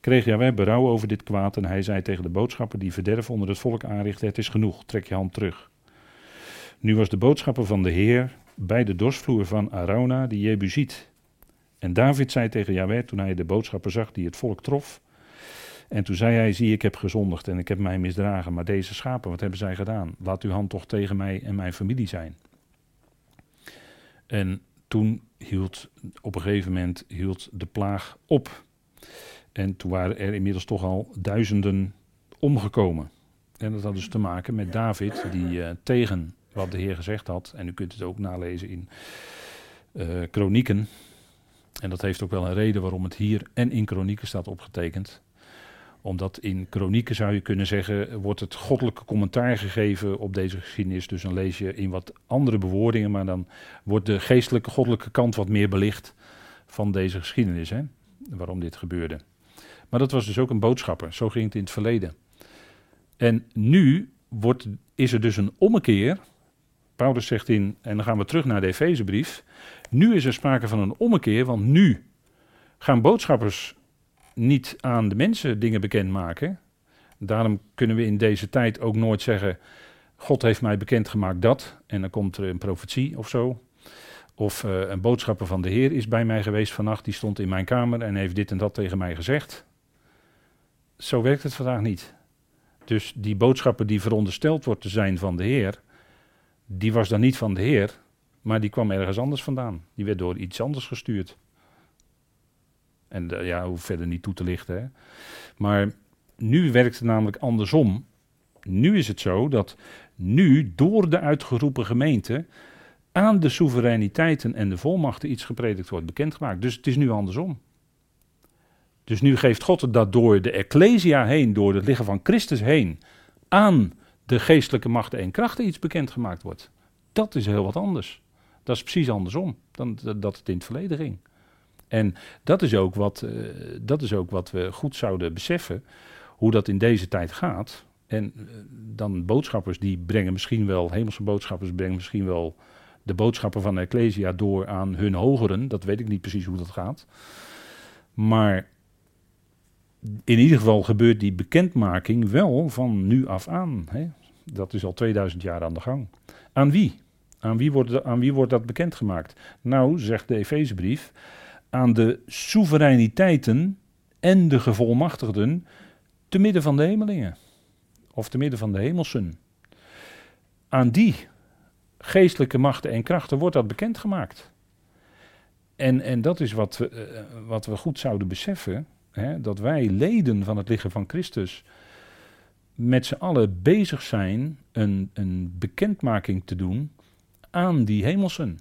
Speaker 1: kreeg Jaweh berouw over dit kwaad en hij zei tegen de boodschapper die verderf onder het volk aanrichtte, het is genoeg, trek je hand terug. Nu was de boodschapper van de Heer bij de dorsvloer van Arauna, die Jebusiet. En David zei tegen Jaweh toen hij de boodschapper zag die het volk trof. En toen zei hij, zie ik heb gezondigd en ik heb mij misdragen, maar deze schapen, wat hebben zij gedaan? Laat uw hand toch tegen mij en mijn familie zijn. En toen hield op een gegeven moment hield de plaag op. En toen waren er inmiddels toch al duizenden omgekomen. En dat had dus te maken met David, die uh, tegen wat de Heer gezegd had. En u kunt het ook nalezen in uh, Kronieken. En dat heeft ook wel een reden waarom het hier en in Kronieken staat opgetekend omdat in kronieken zou je kunnen zeggen, wordt het goddelijke commentaar gegeven op deze geschiedenis. Dus dan lees je in wat andere bewoordingen, maar dan wordt de geestelijke, goddelijke kant wat meer belicht van deze geschiedenis. Hè? Waarom dit gebeurde. Maar dat was dus ook een boodschapper. Zo ging het in het verleden. En nu wordt, is er dus een ommekeer. Paulus zegt in, en dan gaan we terug naar de Efezebrief. Nu is er sprake van een ommekeer, want nu gaan boodschappers niet aan de mensen dingen bekendmaken. Daarom kunnen we in deze tijd ook nooit zeggen: God heeft mij bekendgemaakt dat. En dan komt er een profetie of zo. Of uh, een boodschapper van de Heer is bij mij geweest vannacht, die stond in mijn kamer en heeft dit en dat tegen mij gezegd. Zo werkt het vandaag niet. Dus die boodschapper die verondersteld wordt te zijn van de Heer, die was dan niet van de Heer, maar die kwam ergens anders vandaan. Die werd door iets anders gestuurd. En uh, ja, hoef verder niet toe te lichten. Hè. Maar nu werkt het namelijk andersom. Nu is het zo dat nu door de uitgeroepen gemeente aan de soevereiniteiten en de volmachten iets gepredikt wordt bekendgemaakt. Dus het is nu andersom. Dus nu geeft God dat door de Ecclesia heen, door het liggen van Christus heen, aan de geestelijke machten en krachten iets bekendgemaakt wordt. Dat is heel wat anders. Dat is precies andersom dan dat het in het verleden ging. En dat is, ook wat, uh, dat is ook wat we goed zouden beseffen, hoe dat in deze tijd gaat. En uh, dan boodschappers die brengen misschien wel, hemelse boodschappers brengen misschien wel de boodschappen van de Ecclesia door aan hun hogeren. Dat weet ik niet precies hoe dat gaat. Maar in ieder geval gebeurt die bekendmaking wel van nu af aan. Hè? Dat is al 2000 jaar aan de gang. Aan wie? Aan wie wordt, aan wie wordt dat bekendgemaakt? Nou, zegt de Efezebrief, aan de soevereiniteiten en de gevolmachtigden te midden van de hemelingen. Of te midden van de hemelsen. Aan die geestelijke machten en krachten wordt dat bekendgemaakt. En, en dat is wat we, eh, wat we goed zouden beseffen. Hè, dat wij leden van het lichaam van Christus met z'n allen bezig zijn een, een bekendmaking te doen aan die hemelsen.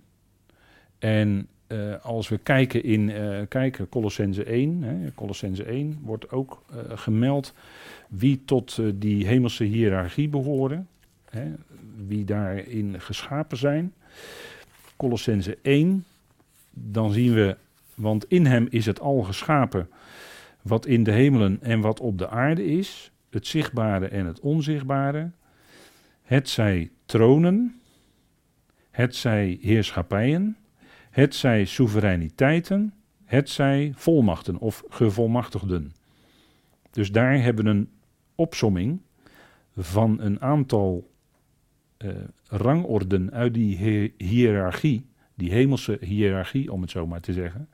Speaker 1: En uh, als we kijken in uh, kijken, Colossense 1, hè, Colossense 1 wordt ook uh, gemeld wie tot die hemelse hiërarchie behoren, hè, wie daarin geschapen zijn. Colossense 1, dan zien we, want in hem is het al geschapen wat in de hemelen en wat op de aarde is, het zichtbare en het onzichtbare. Het zij tronen, het zij heerschappijen het zij soevereiniteiten, het zij volmachten of gevolmachtigden. Dus daar hebben we een opsomming van een aantal uh, rangorden uit die hiërarchie, die hemelse hiërarchie om het zo maar te zeggen,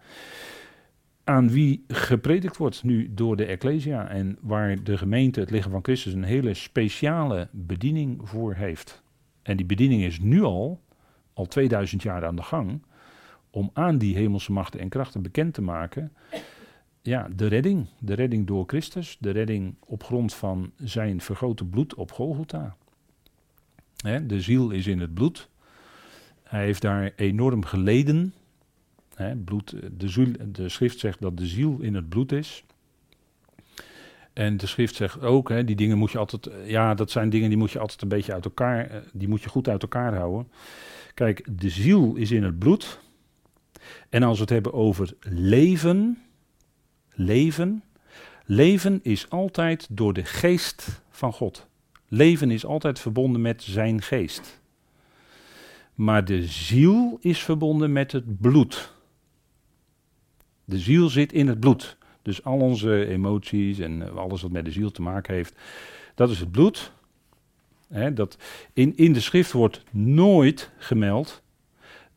Speaker 1: aan wie gepredikt wordt nu door de Ecclesia en waar de gemeente, het lichaam van Christus, een hele speciale bediening voor heeft. En die bediening is nu al, al 2000 jaar aan de gang, om aan die hemelse machten en krachten bekend te maken. Ja, de redding. De redding door Christus. De redding op grond van zijn vergoten bloed op Golgotha. de ziel is in het bloed. Hij heeft daar enorm geleden. bloed, de, ziel, de schrift zegt dat de ziel in het bloed is. En de schrift zegt ook, hè, die dingen moet je altijd, ja, dat zijn dingen die moet je altijd een beetje uit elkaar, die moet je goed uit elkaar houden. Kijk, de ziel is in het bloed. En als we het hebben over leven, leven, leven is altijd door de geest van God. Leven is altijd verbonden met zijn geest. Maar de ziel is verbonden met het bloed. De ziel zit in het bloed. Dus al onze emoties en alles wat met de ziel te maken heeft, dat is het bloed. dat in, in de schrift wordt nooit gemeld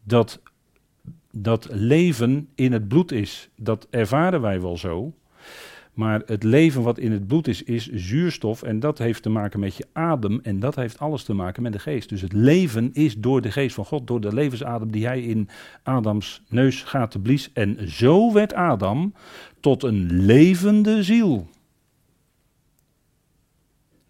Speaker 1: dat, dat leven in het bloed is. Dat ervaren wij wel zo. Maar het leven wat in het bloed is, is zuurstof. En dat heeft te maken met je adem. En dat heeft alles te maken met de geest. Dus het leven is door de geest van God, door de levensadem die hij in Adams neus gaat blies. En zo werd Adam tot een levende ziel.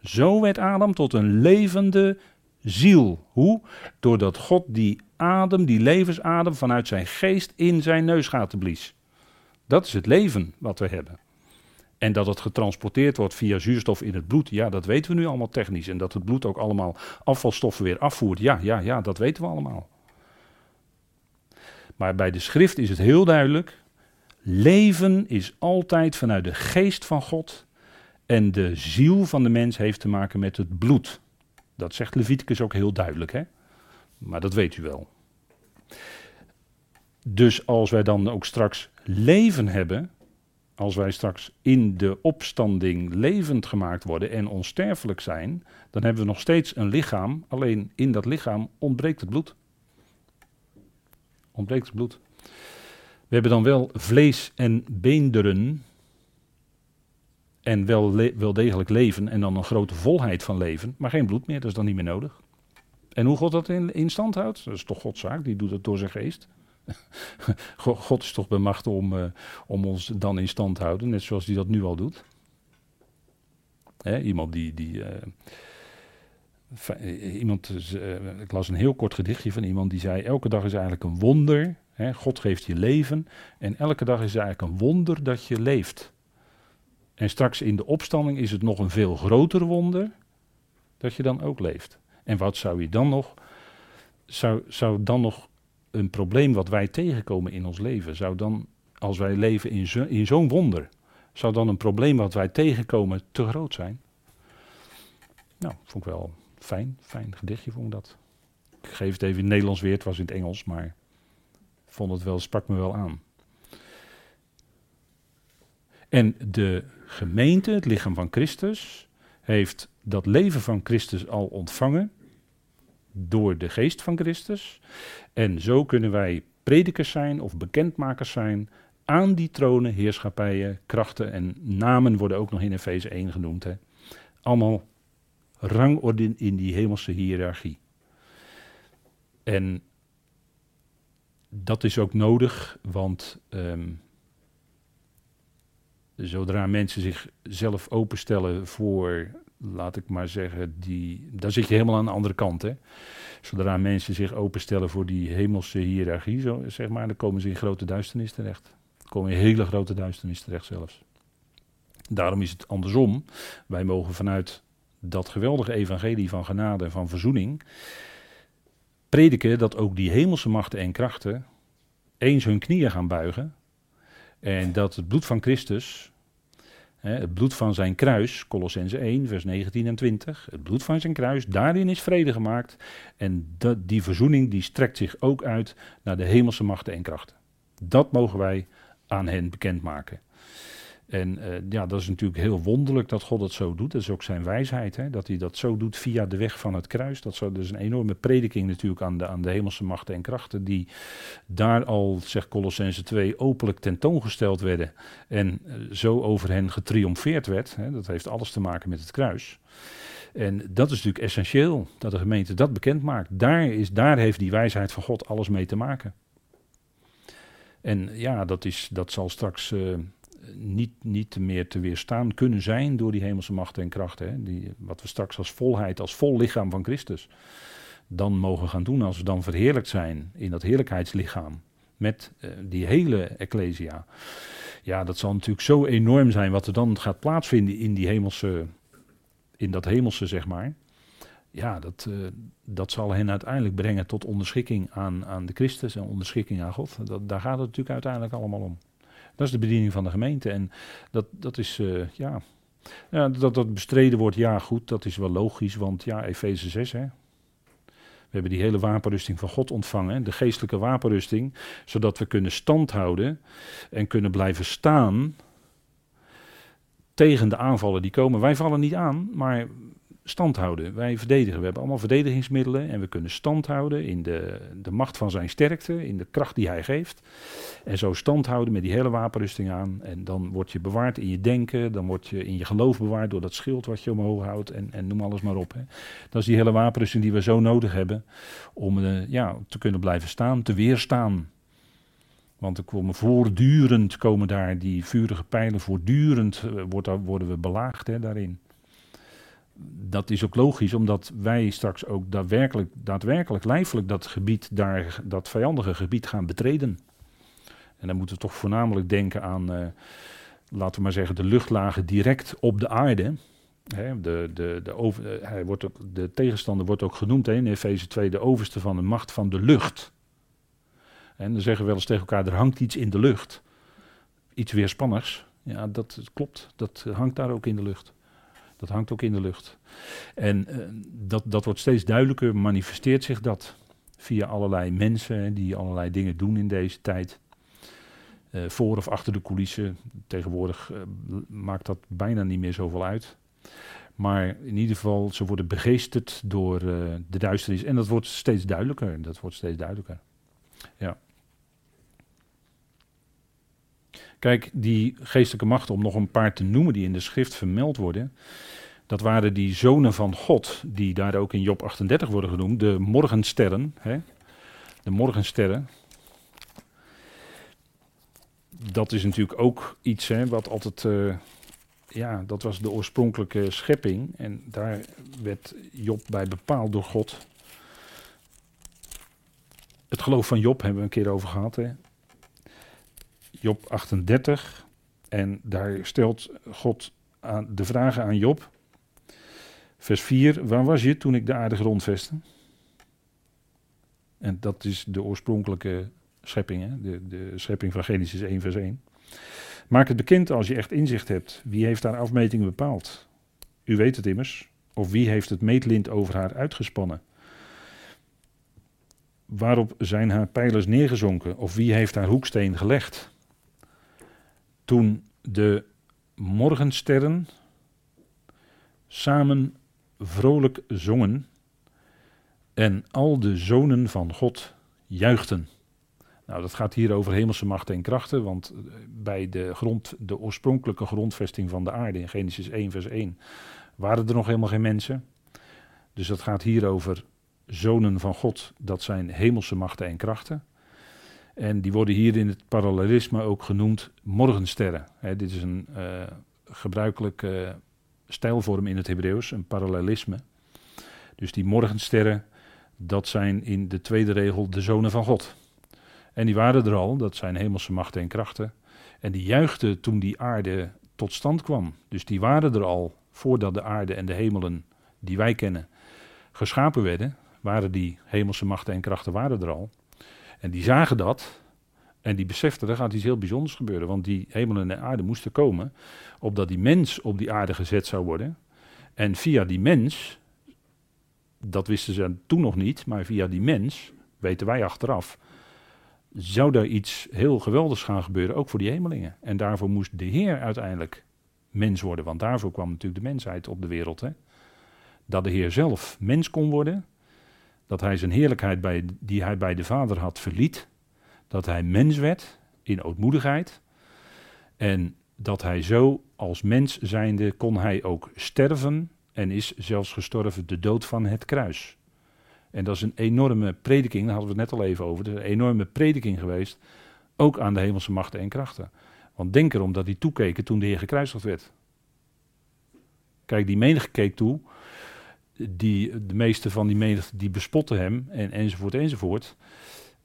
Speaker 1: Zo werd Adam tot een levende ziel. Hoe? Doordat God die adem, die levensadem vanuit zijn geest in zijn neus gaat blies. Dat is het leven wat we hebben. En dat het getransporteerd wordt via zuurstof in het bloed, ja, dat weten we nu allemaal technisch. En dat het bloed ook allemaal afvalstoffen weer afvoert, ja, ja, ja, dat weten we allemaal. Maar bij de schrift is het heel duidelijk, leven is altijd vanuit de geest van God en de ziel van de mens heeft te maken met het bloed. Dat zegt Leviticus ook heel duidelijk, hè? Maar dat weet u wel. Dus als wij dan ook straks leven hebben, als wij straks in de opstanding levend gemaakt worden en onsterfelijk zijn, dan hebben we nog steeds een lichaam, alleen in dat lichaam ontbreekt het bloed. Ontbreekt het bloed. We hebben dan wel vlees en beenderen en wel, degelijk leven en dan een grote volheid van leven, maar geen bloed meer, dat is dan niet meer nodig. En hoe God dat in, in stand houdt, dat is toch Gods zaak, die doet het door zijn geest. God is toch bij macht om, uh, om ons dan in stand te houden, net zoals hij dat nu al doet. Hè, iemand die. die uh, iemand, uh, ik las een heel kort gedichtje van iemand die zei: Elke dag is eigenlijk een wonder. Hè, God geeft je leven. En elke dag is eigenlijk een wonder dat je leeft. En straks in de opstanding is het nog een veel groter wonder dat je dan ook leeft. En wat zou je dan nog, zou, zou dan nog een probleem wat wij tegenkomen in ons leven, zou dan, als wij leven in, in zo'n wonder, zou dan een probleem wat wij tegenkomen te groot zijn? Nou, vond ik wel fijn, fijn gedichtje vond ik dat. Ik geef het even in Nederlands weer, het was in het Engels, maar vond het wel, sprak me wel aan. En de gemeente, het lichaam van Christus, heeft dat leven van Christus al ontvangen door de geest van Christus. En zo kunnen wij predikers zijn of bekendmakers zijn aan die tronen, heerschappijen, krachten en namen worden ook nog in Efeze 1 genoemd. Hè. Allemaal rangorde in die hemelse hiërarchie. En dat is ook nodig, want um, zodra mensen zichzelf openstellen voor laat ik maar zeggen, die, daar zit je helemaal aan de andere kant. Hè? Zodra mensen zich openstellen voor die hemelse hiërarchie, zo, zeg maar, dan komen ze in grote duisternis terecht. Dan komen in hele grote duisternis terecht zelfs. Daarom is het andersom. Wij mogen vanuit dat geweldige evangelie van genade en van verzoening prediken dat ook die hemelse machten en krachten eens hun knieën gaan buigen en dat het bloed van Christus het bloed van zijn kruis, Colossense 1, vers 19 en 20. Het bloed van zijn kruis, daarin is vrede gemaakt. En die verzoening die strekt zich ook uit naar de hemelse machten en krachten. Dat mogen wij aan hen bekendmaken. En uh, ja, dat is natuurlijk heel wonderlijk dat God het zo doet. Dat is ook zijn wijsheid, hè? dat hij dat zo doet via de weg van het kruis. Dat, is dus een enorme prediking natuurlijk aan de, aan de hemelse machten en krachten, die daar al, zegt Colossense 2, openlijk tentoongesteld werden. En uh, zo over hen getriomfeerd werd. Hè? Dat heeft alles te maken met het kruis. En dat is natuurlijk essentieel, dat de gemeente dat bekend maakt. Daar, is, daar heeft die wijsheid van God alles mee te maken. En ja, dat, is, dat zal straks... Uh, niet, niet meer te weerstaan kunnen zijn door die hemelse machten en krachten. Hè, die, wat we straks als volheid, als vol lichaam van Christus dan mogen gaan doen als we dan verheerlijkt zijn in dat heerlijkheidslichaam met uh, die hele Ecclesia. Ja, dat zal natuurlijk zo enorm zijn wat er dan gaat plaatsvinden in die hemelse, in dat hemelse zeg maar. ja, dat, uh, dat zal hen uiteindelijk brengen tot onderschikking aan, aan de Christus en onderschikking aan God. Dat, daar gaat het natuurlijk uiteindelijk allemaal om. Dat is de bediening van de gemeente. En dat, dat is, uh, ja, ja, dat dat bestreden wordt, ja goed, dat is wel logisch. Want ja, Efeze 6, hè. We hebben die hele wapenrusting van God ontvangen, de geestelijke wapenrusting, zodat we kunnen standhouden en kunnen blijven staan tegen de aanvallen die komen. Wij vallen niet aan, maar stand houden. Wij verdedigen. We hebben allemaal verdedigingsmiddelen en we kunnen stand houden in de, de macht van zijn sterkte, in de kracht die hij geeft. En zo stand houden met die hele wapenrusting aan. En dan word je bewaard in je denken, dan word je in je geloof bewaard door dat schild wat je omhoog houdt en, en noem alles maar op. Hè. Dat is die hele wapenrusting die we zo nodig hebben om uh, ja, te kunnen blijven staan, te weerstaan. Want er komen voortdurend komen daar die vurige pijlen, voortdurend wordt, worden we belaagd hè, daarin dat is ook logisch, omdat wij straks ook daadwerkelijk, daadwerkelijk lijfelijk dat gebied, daar, dat vijandige gebied gaan betreden. En dan moeten we toch voornamelijk denken aan, uh, laten we maar zeggen, de luchtlagen direct op de aarde. He, de, de, de, over, hij wordt ook, de tegenstander wordt ook genoemd he, in Efeze 2 de overste van de macht van de lucht. En dan zeggen we wel eens tegen elkaar, er hangt iets in de lucht. Iets weerspannigs. Ja, dat klopt. Dat hangt daar ook in de lucht. Dat hangt ook in de lucht. En uh, dat, dat wordt steeds duidelijker, manifesteert zich dat via allerlei mensen die allerlei dingen doen in deze tijd. Uh, voor of achter de coulissen. Tegenwoordig uh, maakt dat bijna niet meer zoveel uit. Maar in ieder geval, ze worden begeesterd door de duisternis. En dat wordt steeds duidelijker. Dat wordt steeds duidelijker. Ja. Kijk, die geestelijke machten, om nog een paar te noemen die in de schrift vermeld worden. Dat waren die zonen van God, die daar ook in Job 38 worden genoemd, de morgensterren. Hè? De morgensterren. Dat is natuurlijk ook iets hè, wat altijd. Uh, ja, dat was de oorspronkelijke schepping. En daar werd Job bij bepaald door God. Het geloof van Job hebben we een keer over gehad. Hè? Job 38. En daar stelt God aan de vragen aan Job. Vers 4. Waar was je toen ik de aarde grondvestte? En dat is de oorspronkelijke schepping, hè? De, de schepping van Genesis 1, vers 1. Maak het bekend als je echt inzicht hebt. Wie heeft daar afmetingen bepaald? U weet het immers. Of wie heeft het meetlint over haar uitgespannen? Waarop zijn haar pijlers neergezonken? Of wie heeft haar hoeksteen gelegd? Toen de morgensterren samen vrolijk zongen en al de zonen van God juichten. Nou, dat gaat hier over hemelse machten en krachten, want eh, bij de, grond, de oorspronkelijke grondvesting van de aarde in Genesis 1, vers 1, waren er nog helemaal geen mensen. Dus dat gaat hier over zonen van God, dat zijn hemelse machten en krachten. En die worden hier in het parallelisme ook genoemd morgensterren. dit is een uh, gebruikelijke stijlvorm in het Hebreeuws, een parallelisme. Dus die morgensterren, dat zijn in de tweede regel de zonen van God. En die waren er al, dat zijn hemelse machten en krachten. En die juichten toen die aarde tot stand kwam. Dus die waren er al voordat de aarde en de hemelen die wij kennen geschapen werden, waren die hemelse machten en krachten waren er al. En die zagen dat en die beseften, er gaat iets heel bijzonders gebeuren. Want die hemel en de aarde moesten komen, opdat die mens op die aarde gezet zou worden. En via die mens, dat wisten ze toen nog niet, maar via die mens, weten wij achteraf, zou er iets heel geweldigs gaan gebeuren, ook voor die hemelingen. En daarvoor moest de Heer uiteindelijk mens worden, want daarvoor kwam natuurlijk de mensheid op de wereld. Hè? Dat de Heer zelf mens kon worden, dat hij zijn heerlijkheid bij, die hij bij de Vader had verliet, dat hij mens werd in ootmoedigheid en dat hij zo als mens zijnde kon hij ook sterven en is zelfs gestorven de dood van het kruis. En dat is een enorme prediking, daar hadden we het net al even over, dat is een enorme prediking geweest, ook aan de hemelse machten en krachten. Want denk erom dat die toekeken toen de Heer gekruisigd werd. Kijk, die menigte keek toe, die, de meeste van die menigte die bespotten hem en, enzovoort enzovoort.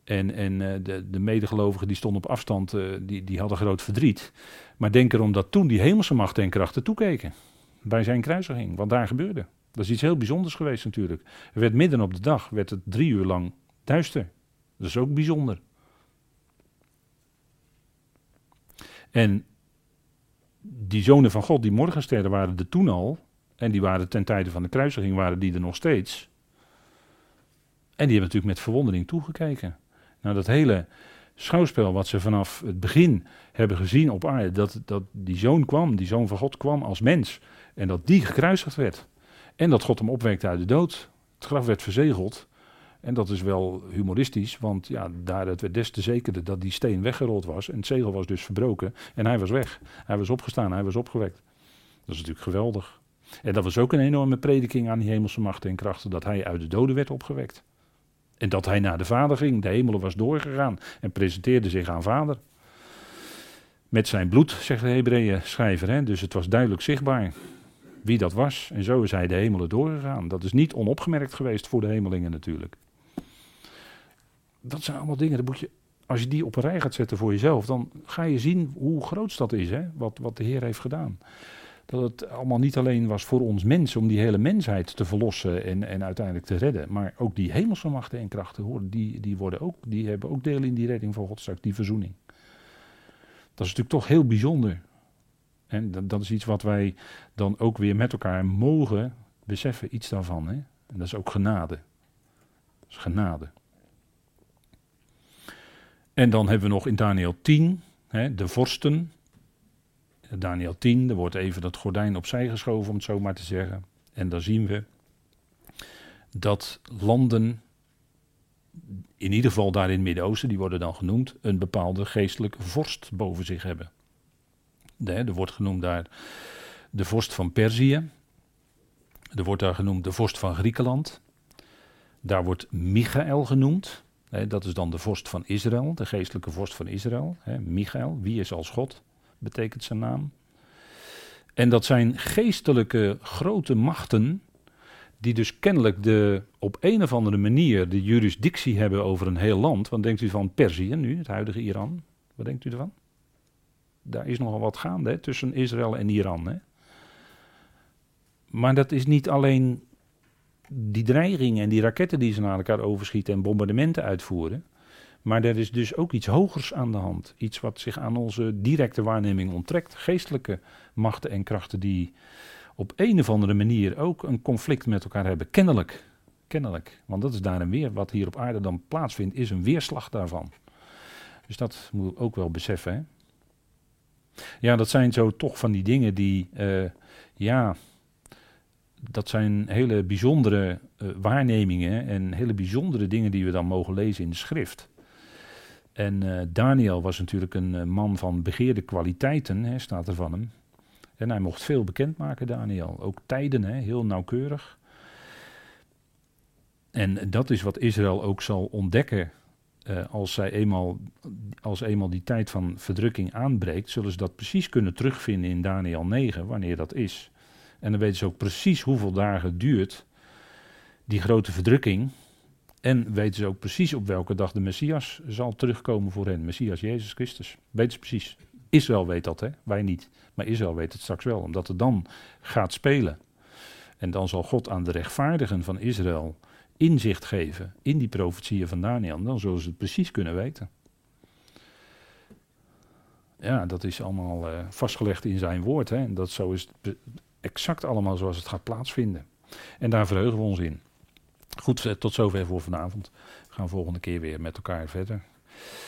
Speaker 1: En, en uh, de, de medegelovigen die stonden op afstand, uh, die, die hadden groot verdriet. Maar denk erom dat toen die hemelse machten en krachten toekeken. Bij zijn kruisiging, wat daar gebeurde. Dat is iets heel bijzonders geweest natuurlijk. Er werd midden op de dag, werd het drie uur lang duister. Dat is ook bijzonder. En die zonen van God, die morgensterren, waren er toen al. En die waren ten tijde van de kruisiging, waren die er nog steeds. En die hebben natuurlijk met verwondering toegekeken. Nou, dat hele schouwspel wat ze vanaf het begin hebben gezien op aarde, dat, dat die zoon kwam, die zoon van God kwam als mens. En dat die gekruisigd werd. En dat God hem opwekte uit de dood. Het graf werd verzegeld. En dat is wel humoristisch, want ja, daar werd des te zekerder dat die steen weggerold was. En het zegel was dus verbroken en hij was weg. Hij was opgestaan, hij was opgewekt. Dat is natuurlijk geweldig. En dat was ook een enorme prediking aan die hemelse machten en krachten, dat hij uit de doden werd opgewekt. En dat hij naar de Vader ging, de hemelen was doorgegaan en presenteerde zich aan Vader. Met zijn bloed, zegt de Hebreeën schrijver, hè? dus het was duidelijk zichtbaar wie dat was. En zo is hij de hemelen doorgegaan. Dat is niet onopgemerkt geweest voor de hemelingen natuurlijk. Dat zijn allemaal dingen, dat moet je, als je die op een rij gaat zetten voor jezelf, dan ga je zien hoe groot dat is, hè? Wat, wat de Heer heeft gedaan. Dat het allemaal niet alleen was voor ons mensen, om die hele mensheid te verlossen en, en uiteindelijk te redden. Maar ook die hemelse machten en krachten, die, die, worden ook, die hebben ook deel in die redding van God straks, die verzoening. Dat is natuurlijk toch heel bijzonder. En dat, dat, is iets wat wij dan ook weer met elkaar mogen beseffen, iets daarvan. Hè? En dat is ook genade. Dat is genade. En dan hebben we nog in Daniel 10, hè, de vorsten. Daniel 10, er wordt even dat gordijn opzij geschoven, om het zo maar te zeggen. En dan zien we dat landen, in ieder geval daar in het Midden-Oosten, die worden dan genoemd, een bepaalde geestelijke vorst boven zich hebben. er wordt genoemd daar de vorst van Perzië. Er wordt daar genoemd de vorst van Griekenland. Daar wordt Michael genoemd dat is dan de vorst van Israël, de geestelijke vorst van Israël. Michael, wie is als God, betekent zijn naam. En dat zijn geestelijke grote machten, die dus kennelijk de, op een of andere manier de jurisdictie hebben over een heel land. Wat denkt u van Perzië nu, het huidige Iran? Wat denkt u ervan? Daar is nogal wat gaande tussen Israël en Iran. Maar dat is niet alleen die dreigingen en die raketten die ze naar elkaar overschieten en bombardementen uitvoeren. Maar er is dus ook iets hogers aan de hand. Iets wat zich aan onze directe waarneming onttrekt. Geestelijke machten en krachten die op een of andere manier ook een conflict met elkaar hebben. Kennelijk. Kennelijk. Want dat is daarin weer. Wat hier op aarde dan plaatsvindt, is een weerslag daarvan. Dus dat moet ik ook wel beseffen. Hè? Ja, dat zijn zo toch van die dingen die. Uh, ja dat zijn hele bijzondere uh, waarnemingen en hele bijzondere dingen die we dan mogen lezen in de schrift. En uh, Daniel was natuurlijk een uh, man van begeerde kwaliteiten, hè, staat er van hem. En hij mocht veel bekendmaken, Daniel. Ook tijden, hè, heel nauwkeurig. En dat is wat Israël ook zal ontdekken. als, zij eenmaal, als eenmaal die tijd van verdrukking aanbreekt, zullen ze dat precies kunnen terugvinden in Daniel 9, wanneer dat is. En dan weten ze ook precies hoeveel dagen duurt die grote verdrukking. En weten ze ook precies op welke dag de Messias zal terugkomen voor hen. Messias Jezus Christus. Weten ze precies. Israël weet dat, hè? wij niet. Maar Israël weet het straks wel, omdat het dan gaat spelen. En dan zal God aan de rechtvaardigen van Israël inzicht geven in die profetieën van Daniel. En dan zullen ze het precies kunnen weten. Ja, dat is allemaal uh, vastgelegd in zijn woord. Hè? En dat zo is exact allemaal zoals het gaat plaatsvinden. En daar verheugen we ons in. Goed, eh, tot zover voor vanavond. We gaan volgende keer weer met elkaar verder.